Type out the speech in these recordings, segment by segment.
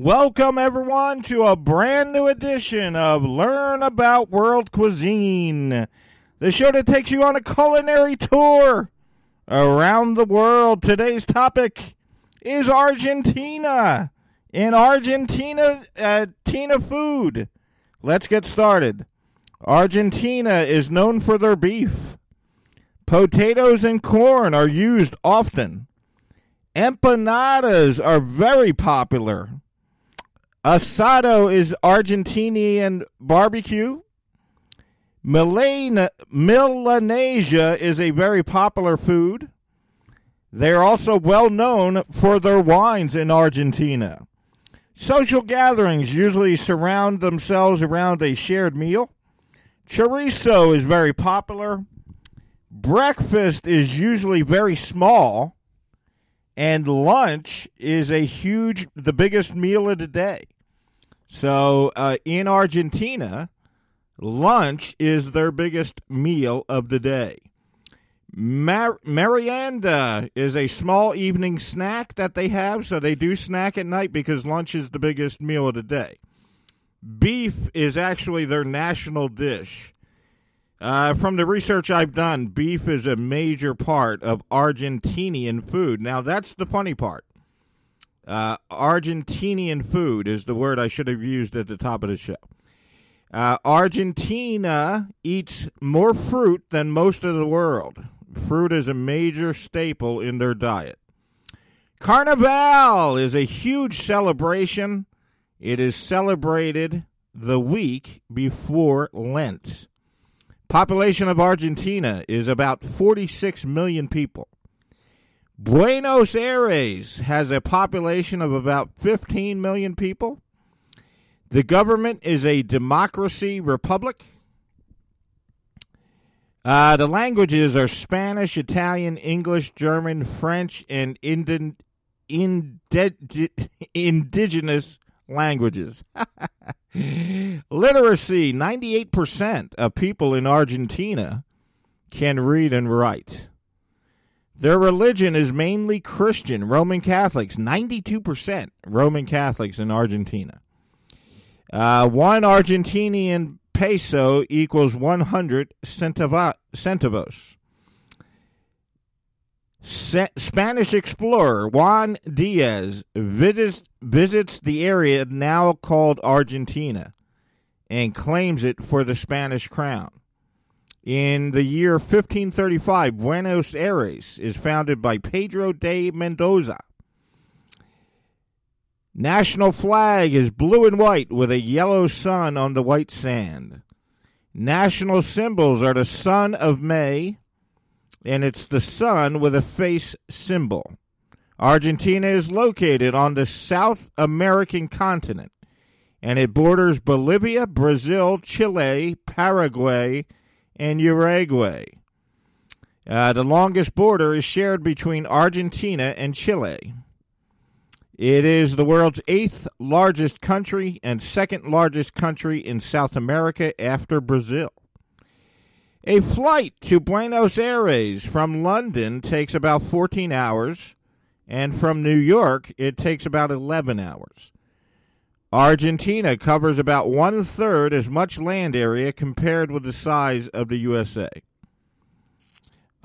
Welcome, everyone, to a brand new edition of Learn About World Cuisine, the show that takes you on a culinary tour around the world. Today's topic is Argentina and Argentina uh, Tina food. Let's get started. Argentina is known for their beef. Potatoes and corn are used often. Empanadas are very popular. Asado is Argentinian barbecue. Milana, Milanesa is a very popular food. They are also well known for their wines in Argentina. Social gatherings usually surround themselves around a shared meal. Chorizo is very popular. Breakfast is usually very small. And lunch is a huge, the biggest meal of the day. So uh, in Argentina, lunch is their biggest meal of the day. Mar- is a small evening snack that they have, so they do snack at night because lunch is the biggest meal of the day. Beef is actually their national dish. Uh, from the research I've done, beef is a major part of Argentinian food. Now, that's the funny part. Uh, Argentinian food is the word I should have used at the top of the show. Uh, Argentina eats more fruit than most of the world. Fruit is a major staple in their diet. Carnival is a huge celebration. It is celebrated the week before Lent. Population of Argentina is about 46 million people. Buenos Aires has a population of about 15 million people. The government is a democracy republic. Uh, the languages are Spanish, Italian, English, German, French, and indi- indi- indigenous languages. Literacy 98% of people in Argentina can read and write. Their religion is mainly Christian, Roman Catholics, 92% Roman Catholics in Argentina. Uh, one Argentinian peso equals 100 centavos. Spanish explorer Juan Diaz visits, visits the area now called Argentina and claims it for the Spanish crown. In the year 1535, Buenos Aires is founded by Pedro de Mendoza. National flag is blue and white with a yellow sun on the white sand. National symbols are the sun of May, and it's the sun with a face symbol. Argentina is located on the South American continent, and it borders Bolivia, Brazil, Chile, Paraguay, and Uruguay. Uh, the longest border is shared between Argentina and Chile. It is the world's eighth largest country and second largest country in South America after Brazil. A flight to Buenos Aires from London takes about 14 hours, and from New York, it takes about 11 hours. Argentina covers about one third as much land area compared with the size of the USA.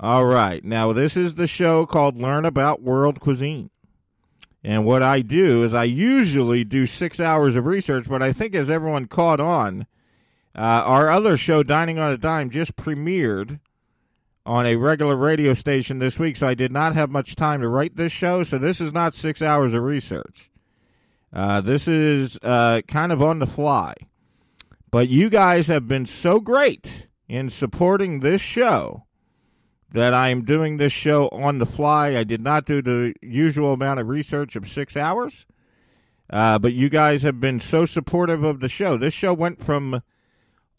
All right, now this is the show called Learn About World Cuisine. And what I do is I usually do six hours of research, but I think as everyone caught on, uh, our other show, Dining on a Dime, just premiered on a regular radio station this week, so I did not have much time to write this show, so this is not six hours of research. Uh, this is uh, kind of on the fly. But you guys have been so great in supporting this show that I am doing this show on the fly. I did not do the usual amount of research of six hours. Uh, but you guys have been so supportive of the show. This show went from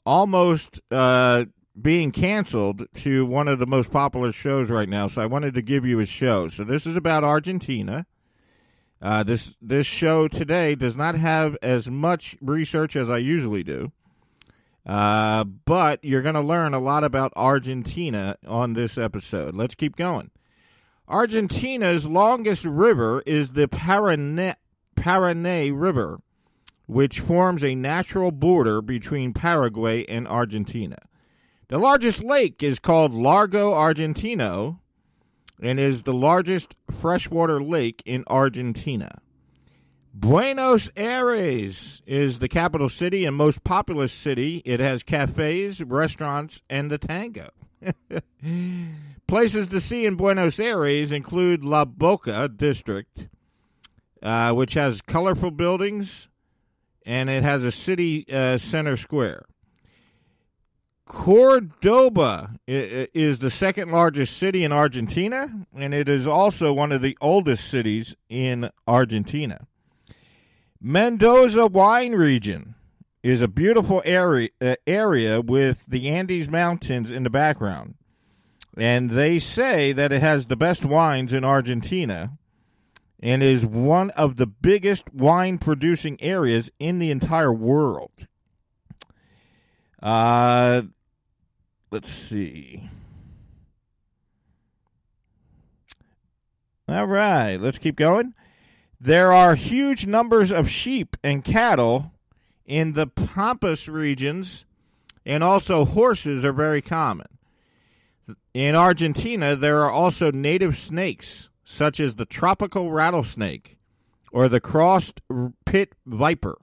almost uh, being canceled to one of the most popular shows right now. So I wanted to give you a show. So this is about Argentina. Uh, this this show today does not have as much research as I usually do, uh, but you're going to learn a lot about Argentina on this episode. Let's keep going. Argentina's longest river is the Paraná, Paraná River, which forms a natural border between Paraguay and Argentina. The largest lake is called Lago Argentino and is the largest freshwater lake in Argentina. Buenos Aires is the capital city and most populous city. It has cafes, restaurants, and the tango. Places to see in Buenos Aires include La Boca district, uh, which has colorful buildings, and it has a city uh, center square. Cordoba is the second largest city in Argentina, and it is also one of the oldest cities in Argentina. Mendoza wine region is a beautiful area, uh, area with the Andes Mountains in the background. And they say that it has the best wines in Argentina and is one of the biggest wine producing areas in the entire world. Uh, let's see. All right, let's keep going. There are huge numbers of sheep and cattle in the Pampas regions, and also horses are very common. In Argentina, there are also native snakes, such as the tropical rattlesnake or the crossed pit viper.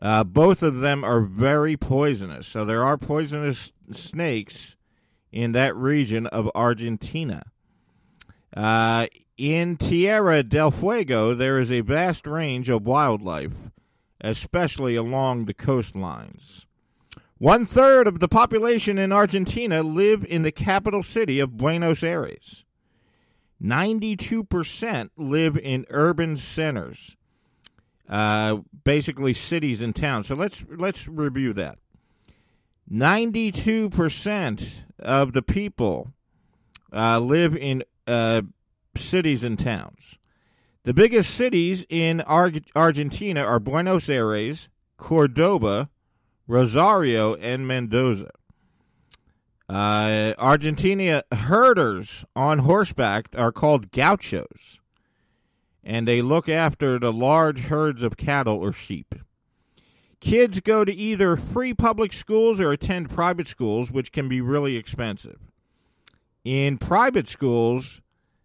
Uh, both of them are very poisonous. So there are poisonous snakes in that region of Argentina. Uh, in Tierra del Fuego, there is a vast range of wildlife, especially along the coastlines. One third of the population in Argentina live in the capital city of Buenos Aires. 92% live in urban centers uh, basically cities and towns. So let's let's review that. Ninety-two percent of the people uh, live in uh, cities and towns. The biggest cities in Ar- Argentina are Buenos Aires, Cordoba, Rosario, and Mendoza. Uh, Argentina herders on horseback are called gauchos and they look after the large herds of cattle or sheep. Kids go to either free public schools or attend private schools, which can be really expensive. In private schools,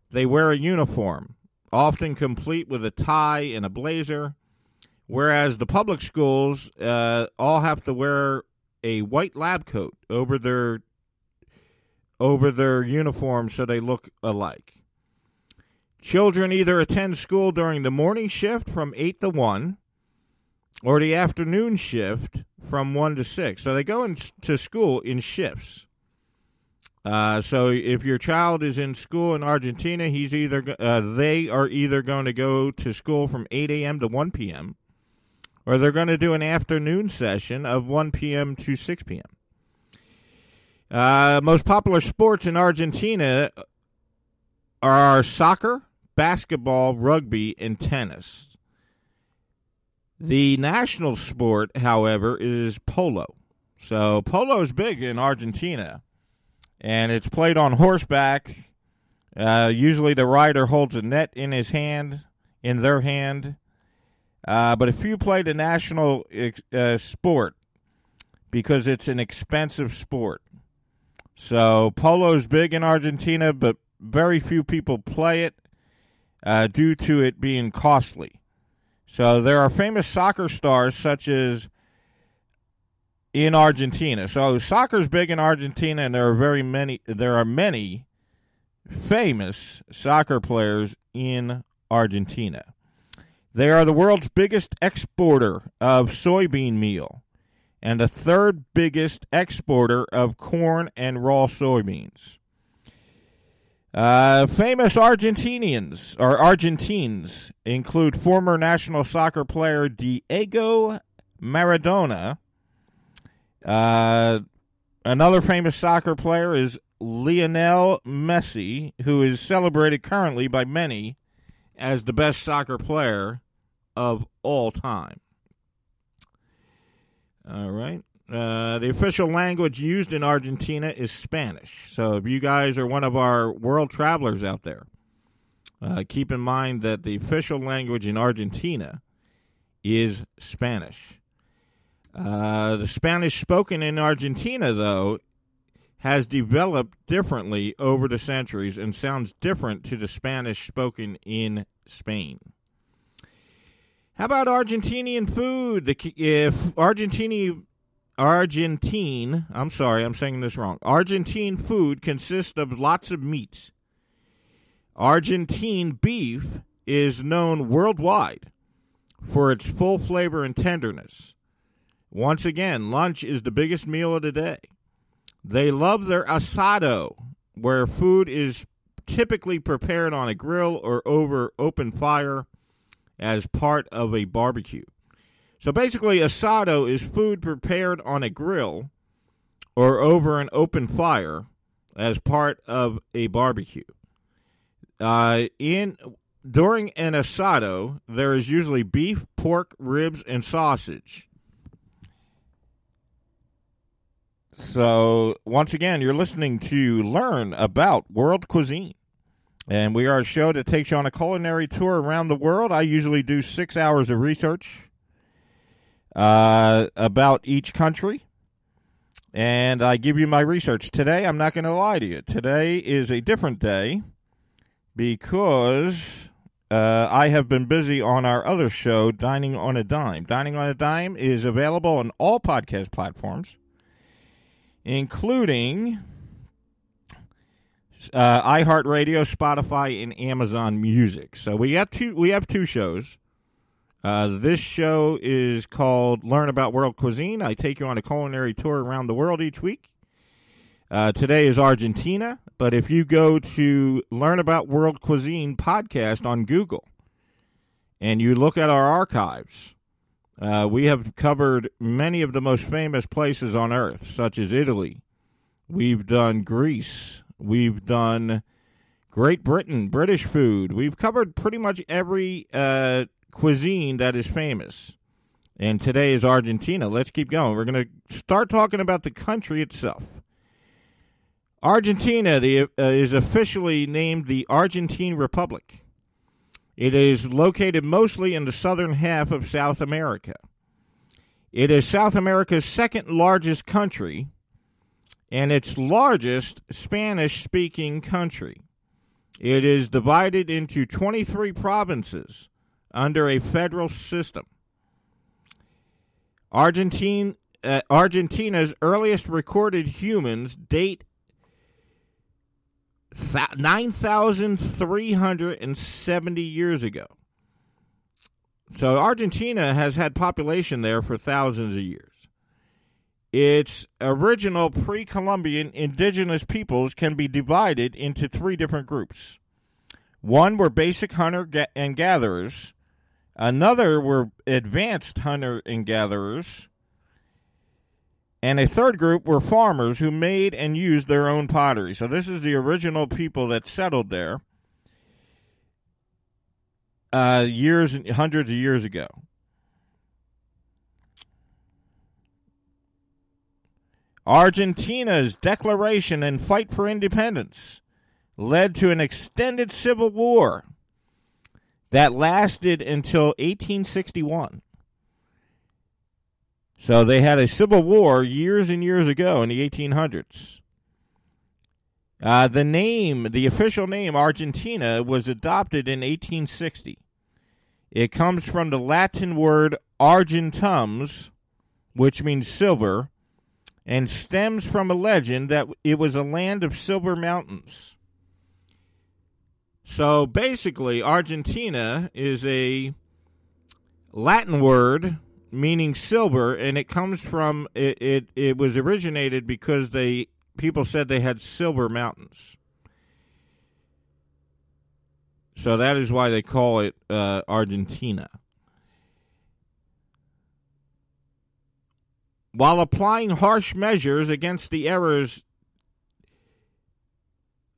they wear a uniform, often complete with a tie and a blazer, whereas the public schools uh, all have to wear a white lab coat over their over their uniform so they look alike. Children either attend school during the morning shift from 8 to 1 or the afternoon shift from 1 to 6. So they go into school in shifts. Uh, so if your child is in school in Argentina, he's either uh, they are either going to go to school from 8 a.m. to 1 p.m. or they're going to do an afternoon session of 1 p.m. to 6 p.m. Uh, most popular sports in Argentina are soccer, basketball, rugby, and tennis. The national sport, however, is polo. So polo is big in Argentina, and it's played on horseback. Uh, usually, the rider holds a net in his hand, in their hand. Uh, but a few play the national uh, sport because it's an expensive sport. So polo is big in Argentina, but very few people play it uh, due to it being costly. So there are famous soccer stars such as in Argentina. So soccer's big in Argentina, and there are very many. There are many famous soccer players in Argentina. They are the world's biggest exporter of soybean meal and the third biggest exporter of corn and raw soybeans. Uh, famous Argentinians or Argentines include former national soccer player Diego Maradona. Uh, another famous soccer player is Lionel Messi, who is celebrated currently by many as the best soccer player of all time. All right. Uh, the official language used in Argentina is Spanish. So if you guys are one of our world travelers out there, Uh, keep in mind that the official language in Argentina is Spanish. Uh, the Spanish spoken in Argentina, though, has developed differently over the centuries and sounds different to the Spanish spoken in Spain. How about Argentinian food? The, if Argentini, Argentine, I'm sorry, I'm saying this wrong. Argentine food consists of lots of meats. Argentine beef is known worldwide for its full flavor and tenderness. Once again, lunch is the biggest meal of the day. They love their asado, where food is typically prepared on a grill or over open fire as part of a barbecue. So basically, asado is food prepared on a grill or over an open fire as part of a barbecue. Uh, in during an asado, there is usually beef, pork, ribs, and sausage. So, once again, you're listening to learn about world cuisine. And we are a show that takes you on a culinary tour around the world. I usually do six hours of research uh, about each country. And I give you my research. Today, I'm not going to lie to you. Today is a different day because uh, I have been busy on our other show, Dining on a Dime. Dining on a Dime is available on all podcast platforms including uh, iHeartRadio, Spotify, and Amazon Music. So we got two. We have two shows. Uh, this show is called "Learn About World Cuisine." I take you on a culinary tour around the world each week. Uh, today is Argentina, but if you go to "Learn About World Cuisine" podcast on Google and you look at our archives, uh, we have covered many of the most famous places on earth, such as Italy. We've done Greece. We've done Great Britain, British food. We've covered pretty much every uh, cuisine that is famous. And today is Argentina. Let's keep going. We're going to start talking about the country itself. Argentina the, uh, is officially named the Argentine Republic. It is located mostly in the southern half of South America. It is South America's second largest country and its largest Spanish speaking country. It is divided into 23 provinces under a federal system. Argentine, uh, Argentina's earliest recorded humans date 9,370 years ago. So Argentina has had population there for thousands of years. Its original pre Columbian indigenous peoples can be divided into three different groups. One were basic hunter and gatherers, another were advanced hunter and gatherers, and a third group were farmers who made and used their own pottery. So this is the original people that settled there uh, years, hundreds of years ago. Argentina's declaration and fight for independence led to an extended civil war that lasted until 1861. So they had a civil war years and years ago in the 1800s. Uh, the name, the official name Argentina, was adopted in 1860. It comes from the Latin word argentums, which means silver, and stems from a legend that it was a land of silver mountains. So basically, Argentina is a Latin word meaning silver, and it comes from it. It, it was originated because they people said they had silver mountains. So that is why they call it uh, Argentina. While applying harsh measures against the errors,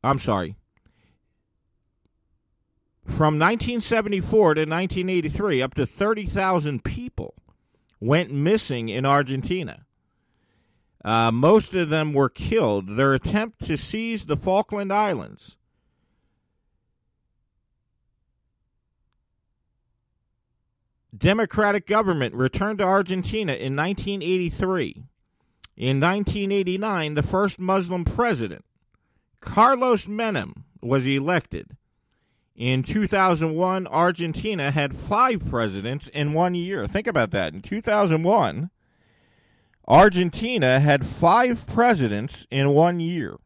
I'm sorry, from 1974 to 1983, up to 30,000 people went missing in Argentina. Uh, most of them were killed. Their attempt to seize the Falkland Islands Democratic government returned to Argentina in 1983. In 1989, the first Muslim president, Carlos Menem, was elected. In 2001, Argentina had five presidents in one year. Think about that. In 2001, Argentina had five presidents in one year.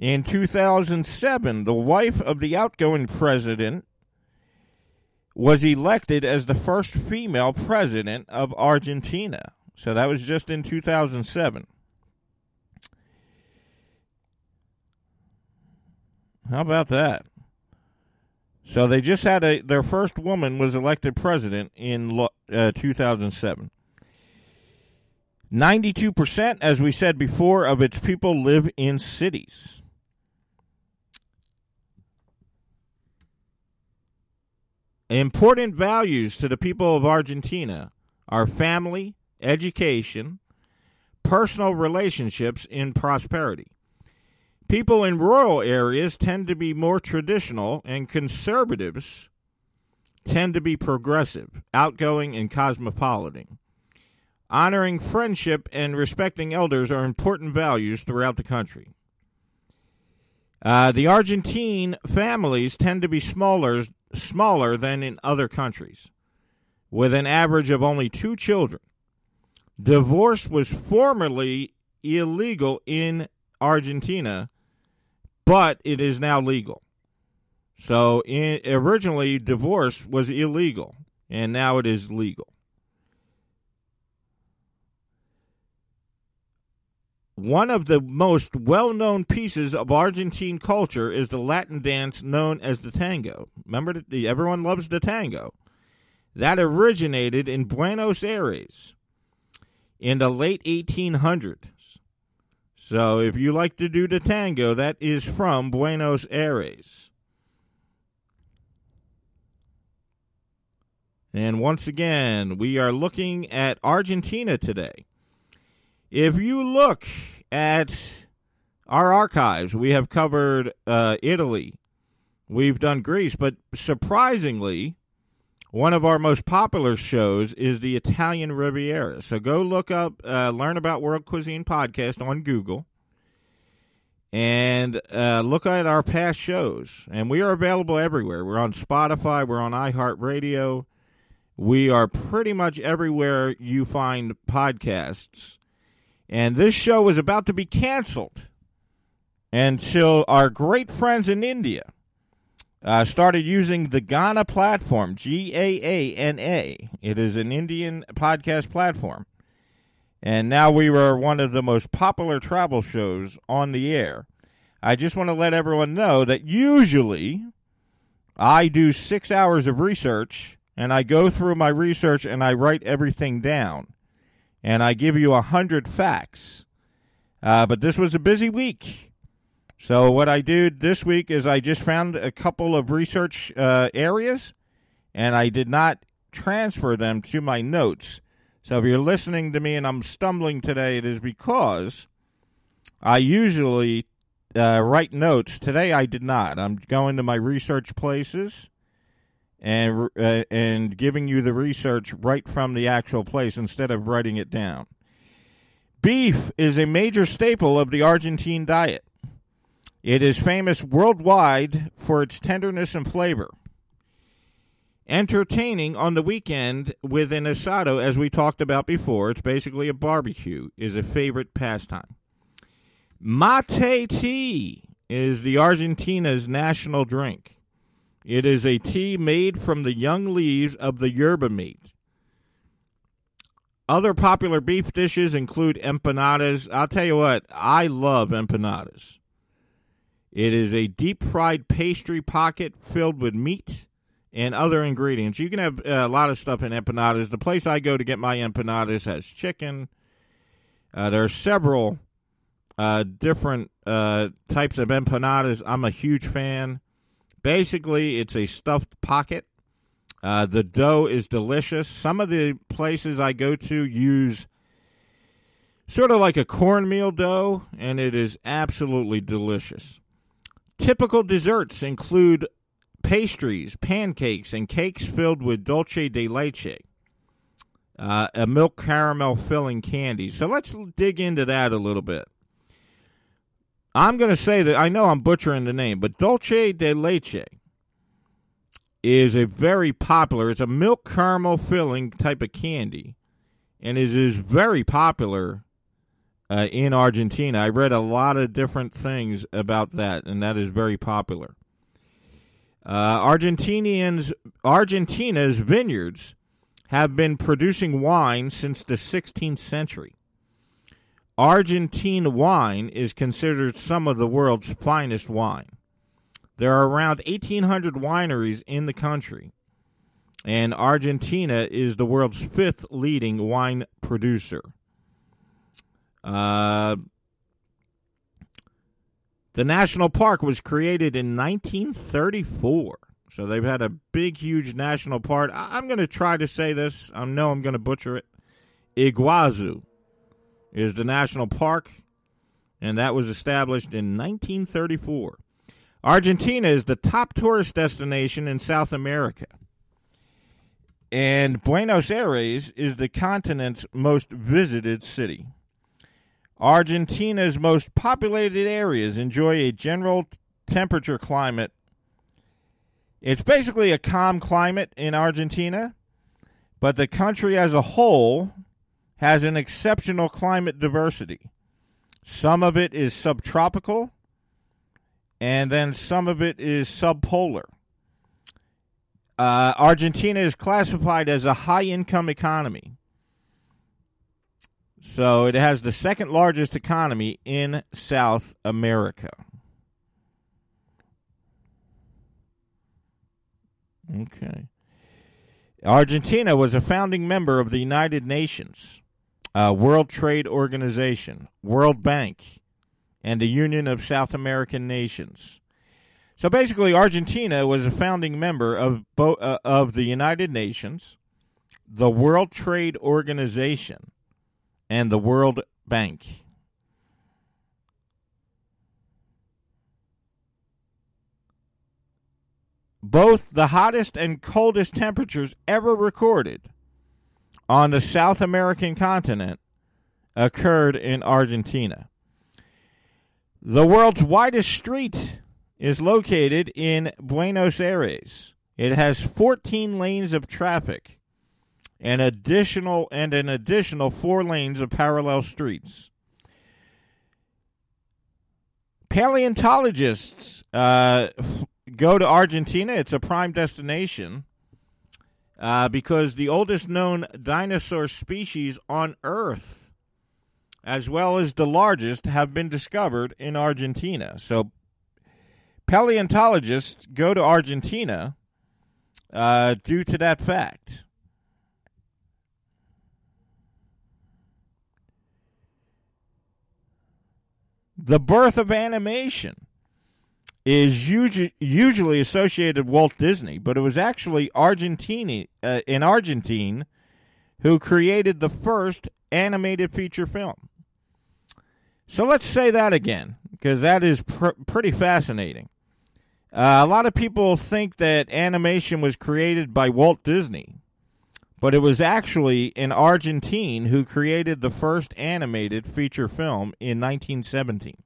In 2007, the wife of the outgoing president was elected as the first female president of Argentina. So that was just in 2007. How about that? So they just had a their first woman was elected president in uh, 2007. 92%, as we said before, of its people live in cities. Important values to the people of Argentina are family, education, personal relationships, and prosperity. People in rural areas tend to be more traditional, and conservatives tend to be progressive, outgoing, and cosmopolitan. Honoring friendship and respecting elders are important values throughout the country. Uh, the Argentine families tend to be smaller, smaller than in other countries, with an average of only two children. Divorce was formerly illegal in Argentina but it is now legal. So in, originally, divorce was illegal, and now it is legal. One of the most well known pieces of Argentine culture is the Latin dance known as the tango. Remember, the, everyone loves the tango. That originated in Buenos Aires in the late 1800s. So if you like to do the tango, that is from Buenos Aires. And once again, we are looking at Argentina today. If you look at our archives, we have covered uh, Italy, we've done Greece, but surprisingly, one of our most popular shows is the Italian Riviera. So go look up, uh, learn about World Cuisine Podcast on Google, and uh, look at our past shows. And we are available everywhere. We're on Spotify, we're on iHeartRadio. We are pretty much everywhere you find podcasts. And this show is about to be canceled until our great friends in India uh, started using the Gaana platform, G A A N A. It is an Indian podcast platform. And now we are one of the most popular travel shows on the air. I just want to let everyone know that usually I do six hours of research and I go through my research and I write everything down. And I give you a hundred facts. Uh, but this was a busy week so what I did this week is I just found a couple of research uh, areas, and I did not transfer them to my notes. So if you're listening to me and I'm stumbling today, it is because I usually uh, write notes. Today I did not. I'm going to my research places and uh, and giving you the research right from the actual place instead of writing it down. Beef is a major staple of the Argentine diet. It is famous worldwide for its tenderness and flavor. Entertaining on the weekend with an asado, as we talked about before, it's basically a barbecue, is a favorite pastime. Mate tea is the Argentina's national drink. It is a tea made from the young leaves of the yerba mate. Other popular beef dishes include empanadas. I'll tell you what, I love empanadas. It is a deep fried pastry pocket filled with meat and other ingredients. You can have uh, a lot of stuff in empanadas. The place I go to get my empanadas has chicken. Uh, there are several uh, different uh, types of empanadas. I'm a huge fan. Basically, it's a stuffed pocket. Uh, the dough is delicious. Some of the places I go to use sort of like a cornmeal dough, and it is absolutely delicious. Typical desserts include pastries, pancakes, and cakes filled with dulce de leche, uh, a milk caramel filling candy. So let's dig into that a little bit. I'm going to say that I know I'm butchering the name, but dulce de leche is a very popular. It's a milk caramel filling type of candy, and it is very popular uh, in Argentina. I read a lot of different things about that, and that is very popular. Uh, Argentinians, Argentina's vineyards have been producing wine since the 16th century. Argentine wine is considered some of the world's finest wine. There are around 1,800 wineries in the country, and Argentina is the world's fifth leading wine producer. Uh, the national park was created in 1934. So they've had a big, huge national park. I- am going to try to say this. I know I'm going to butcher it. Iguazu is the national park, and that was established in 1934. Argentina is the top tourist destination in South America. And Buenos Aires is the continent's most visited city. Argentina's most populated areas enjoy a general temperature climate. It's basically a calm climate in Argentina, but the country as a whole has an exceptional climate diversity. Some of it is subtropical, and then some of it is subpolar. Uh, Argentina is classified as a high income economy. So it has the second largest economy in South America. Okay. Argentina was a founding member of the United Nations, uh, World Trade Organization, World Bank, and the Union of South American Nations. So basically, Argentina was a founding member of bo- uh, of the United Nations, the World Trade Organization, and the World Bank. Both the hottest and coldest temperatures ever recorded on the South American continent occurred in Argentina. The world's widest street is located in Buenos Aires. It has 14 lanes of traffic and additional and an additional four lanes of parallel streets. Paleontologists uh, go to Argentina. It's a prime destination uh, because the oldest known dinosaur species on Earth, as well as the largest, have been discovered in Argentina. So, paleontologists go to Argentina uh, due to that fact. The birth of animation is usually, associated with Walt Disney, but it was actually Argentina uh, in Argentine who created the first animated feature film. So let's say that again because that is pr- pretty fascinating. Uh, a lot of people think that animation was created by Walt Disney, but it was actually an Argentine who created the first animated feature film in 1917.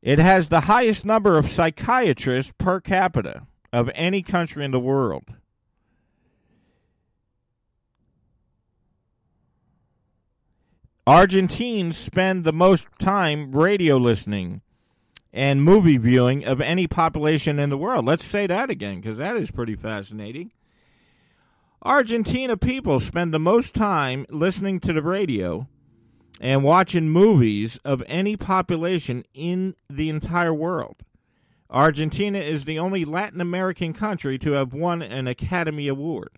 It has the highest number of psychiatrists per capita of any country in the world. Argentines spend the most time radio listening and movie viewing of any population in the world. Let's say that again because that is pretty fascinating. Argentina people spend the most time listening to the radio and watching movies of any population in the entire world. Argentina is the only Latin American country to have won an Academy Award.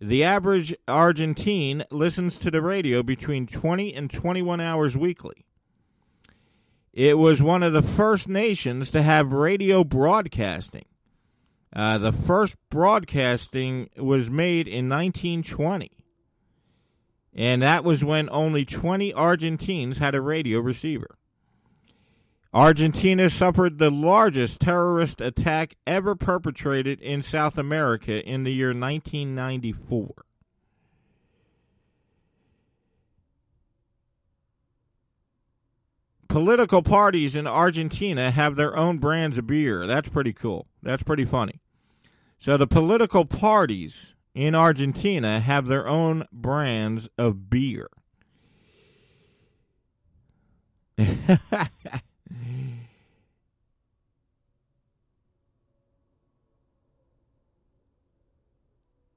The average Argentine listens to the radio between 20 and 21 hours weekly. It was one of the first nations to have radio broadcasting. Uh, the first broadcasting was made in 1920, and that was when only 20 Argentines had a radio receiver. Argentina suffered the largest terrorist attack ever perpetrated in South America in the year 1994. Political parties in Argentina have their own brands of beer. That's pretty cool. That's pretty funny. So the political parties in Argentina have their own brands of beer.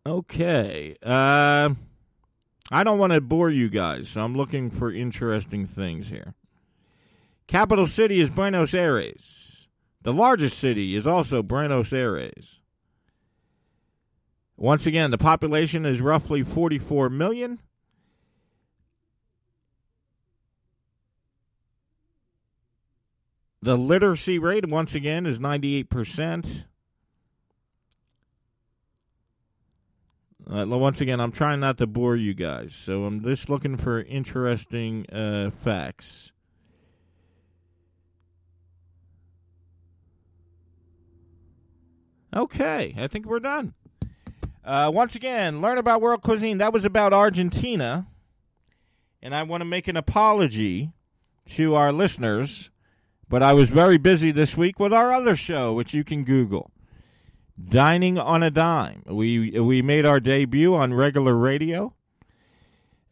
okay. Uh, I don't want to bore you guys, so I'm looking for interesting things here. Capital city is Buenos Aires. The largest city is also Buenos Aires. Once again, the population is roughly 44 million. The literacy rate, once again, is 98%. Uh, once again, I'm trying not to bore you guys, so I'm just looking for interesting uh, facts. Okay, I think we're done. Uh, once again, learn about world cuisine. That was about Argentina. And I want to make an apology to our listeners but I was very busy this week with our other show, which you can Google. Dining on a Dime. We we made our debut on regular radio.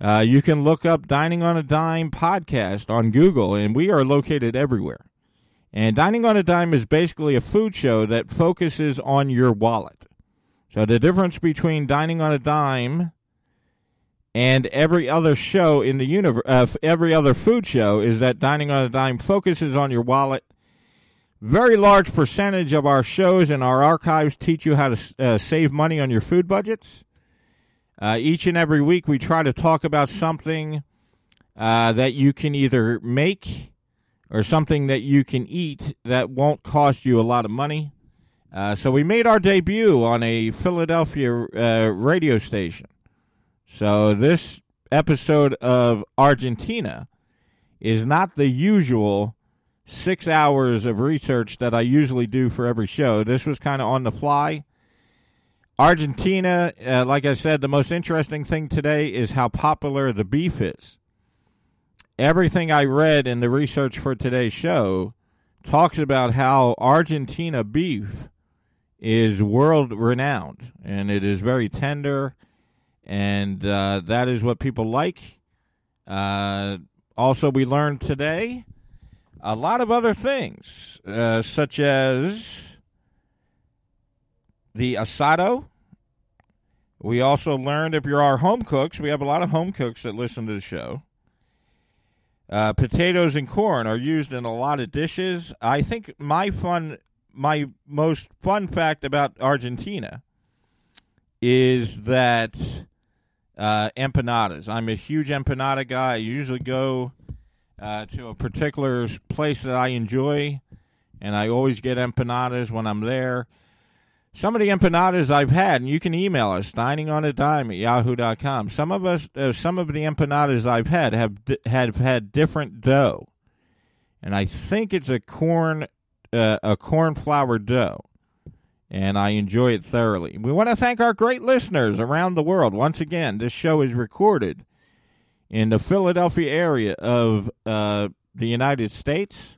Uh, you can look up Dining on a Dime podcast on Google, and we are located everywhere. And Dining on a Dime is basically a food show that focuses on your wallet. So the difference between Dining on a Dime and every other show in the universe, uh, every other food show, is that Dining on a Dime focuses on your wallet. Very large percentage of our shows and our archives teach you how to uh, save money on your food budgets. Uh, each and every week, we try to talk about something uh, that you can either make or something that you can eat that won't cost you a lot of money. Uh, so we made our debut on a Philadelphia uh, radio station. So this episode of Argentina is not the usual six hours of research that I usually do for every show. This was kind of on the fly. Argentina, uh, like I said, the most interesting thing today is how popular the beef is. Everything I read in the research for today's show talks about how Argentina beef is world renowned and it is very tender and uh, that is what people like. Uh, also, we learned today a lot of other things, uh, such as the asado. We also learned if you're our home cooks, we have a lot of home cooks that listen to the show. Uh, potatoes and corn are used in a lot of dishes. I think my fun, my most fun fact about Argentina is that uh, empanadas. I'm a huge empanada guy. I usually go uh, to a particular place that I enjoy, and I always get empanadas when I'm there. Some of the empanadas I've had, and you can email us, dining on a dime at yahoo.com. Some of us, uh, some of the empanadas I've had have have had different dough, and I think it's a corn uh, a corn flour dough and I enjoy it thoroughly. We want to thank our great listeners around the world. Once again, this show is recorded in the Philadelphia area of uh, the United States,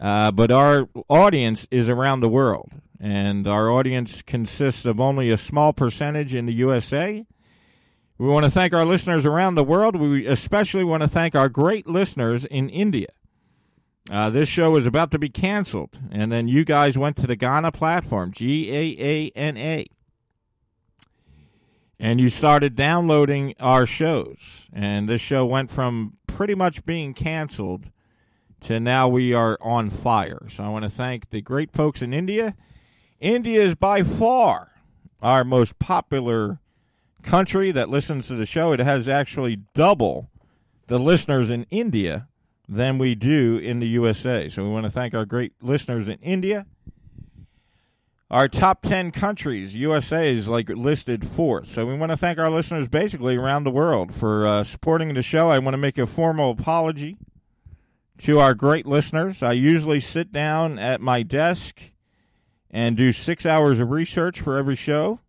uh, but our audience is around the world, and our audience consists of only a small percentage in the USA. We want to thank our listeners around the world. We especially want to thank our great listeners in India. Uh, this show was about to be canceled, and then you guys went to the Gaana platform, G A A N A, and you started downloading our shows. And this show went from pretty much being canceled to now we are on fire. So I want to thank the great folks in India. India is by far our most popular country that listens to the show. It has actually double the listeners in India than we do in the USA. So we want to thank our great listeners in India. Our top 10 countries, USA is like listed fourth. So we want to thank our listeners basically around the world for uh, supporting the show. I want to make a formal apology to our great listeners. I usually sit down at my desk and do six hours of research for every show.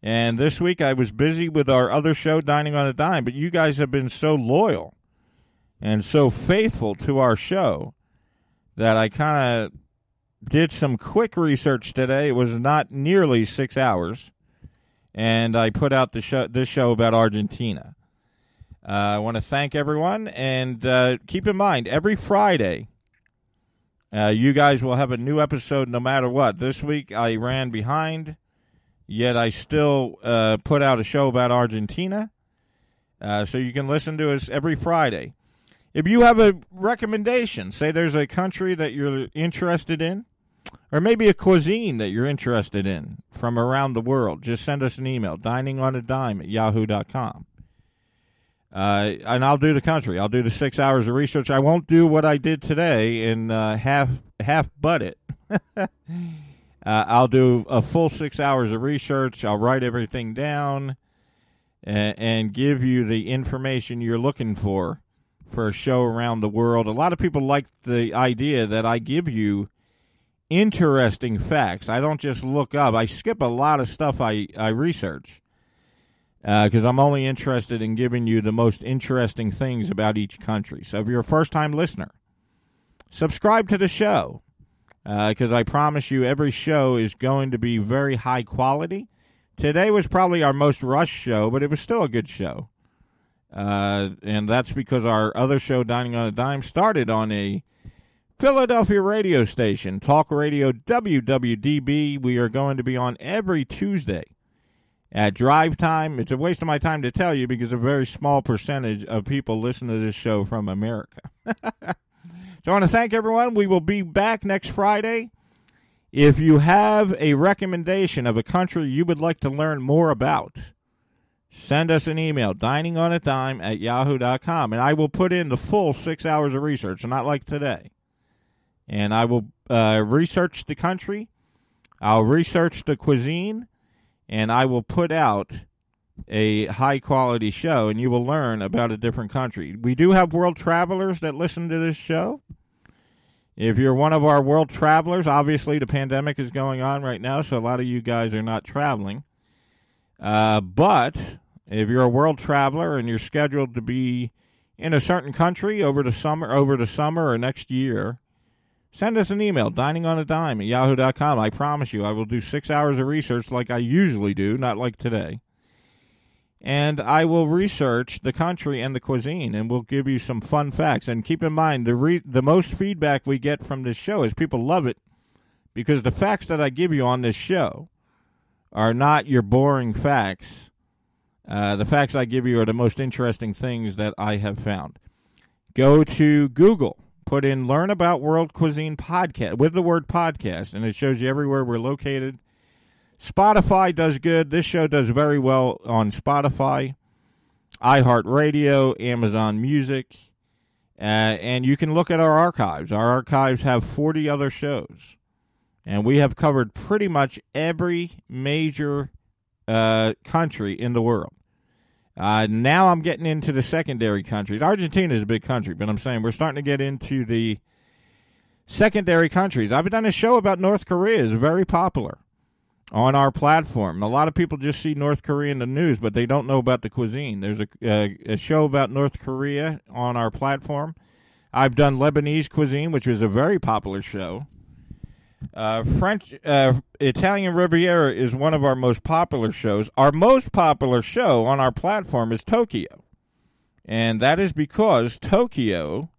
And this week I was busy with our other show, Dining on a Dime, but you guys have been so loyal and so faithful to our show that I kind of did some quick research today. It was not nearly six hours, and I put out the show, this show about Argentina. Uh, I want to thank everyone, and uh, keep in mind every Friday. Uh, you guys will have a new episode no matter what. This week I ran behind, yet I still uh, put out a show about Argentina. Uh, so you can listen to us every Friday. If you have a recommendation, say there's a country that you're interested in, or maybe a cuisine that you're interested in from around the world, just send us an email, diningonadime at yahoo.com. Uh, and I'll do the country. I'll do the six hours of research. I won't do what I did today and uh, half half butt it. uh, I'll do a full six hours of research. I'll write everything down and, and give you the information you're looking for for a show around the world. A lot of people like the idea that I give you interesting facts. I don't just look up. I skip a lot of stuff I, I research because uh, I'm only interested in giving you the most interesting things about each country. So if you're a first time listener, subscribe to the show because uh, I promise you every show is going to be very high quality. Today was probably our most rushed show, but it was still a good show. Uh, and that's because our other show, Dining on a Dime, started on a Philadelphia radio station, Talk Radio WWDB. We are going to be on every Tuesday at drive time. It's a waste of my time to tell you because a very small percentage of people listen to this show from America. so I want to thank everyone. We will be back next Friday. If you have a recommendation of a country you would like to learn more about, send us an email, diningonadime at yahoo.com, and I will put in the full six hours of research, not like today. And I will uh, research the country, I'll research the cuisine, and I will put out a high quality show, and you will learn about a different country. We do have world travelers that listen to this show. If you're one of our world travelers, obviously the pandemic is going on right now, so a lot of you guys are not traveling. Uh, but if you're a world traveler and you're scheduled to be in a certain country over the summer, over the summer or next year, send us an email, dining on a dime at yahoo.com. I promise you, I will do six hours of research like I usually do, not like today. And I will research the country and the cuisine, and we'll give you some fun facts. And keep in mind, the re- the most feedback we get from this show is people love it because the facts that I give you on this show are not your boring facts. Uh, the facts I give you are the most interesting things that I have found. Go to Google, put in Learn About World Cuisine Podcast with the word podcast, and it shows you everywhere we're located. Spotify does good. This show does very well on Spotify, iHeartRadio, Amazon Music, uh, and you can look at our archives. Our archives have 40 other shows and we have covered pretty much every major uh, country in the world. Uh, now I'm getting into the secondary countries. Argentina is a big country, but I'm saying we're starting to get into the secondary countries. I've done a show about North Korea. It's very popular on our platform. A lot of people just see North Korea in the news, but they don't know about the cuisine. There's a, a, a show about North Korea on our platform. I've done Lebanese cuisine, which was a very popular show. Uh, French uh, Italian Riviera is one of our most popular shows. Our most popular show on our platform is Tokyo, and that is because Tokyo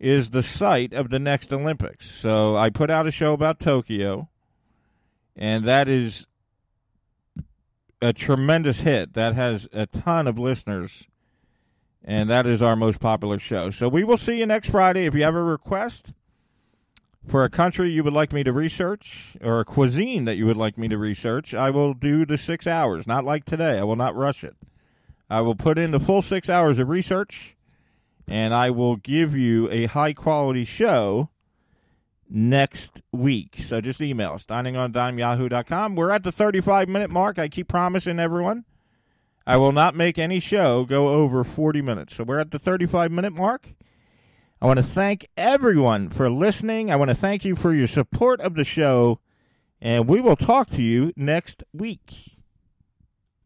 is the site of the next Olympics. So I put out a show about Tokyo, and that is a tremendous hit. That has a ton of listeners, and that is our most popular show. So we will see you next Friday. If you have a request for a country you would like me to research or a cuisine that you would like me to research, I will do the six hours, not like today. I will not rush it. I will put in the full six hours of research and I will give you a high quality show next week. So just email us, diningondimeyahoo.com. We're at the 35 minute mark. I keep promising everyone I will not make any show go over 40 minutes. So we're at the 35 minute mark. I want to thank everyone for listening. I want to thank you for your support of the show, and we will talk to you next week.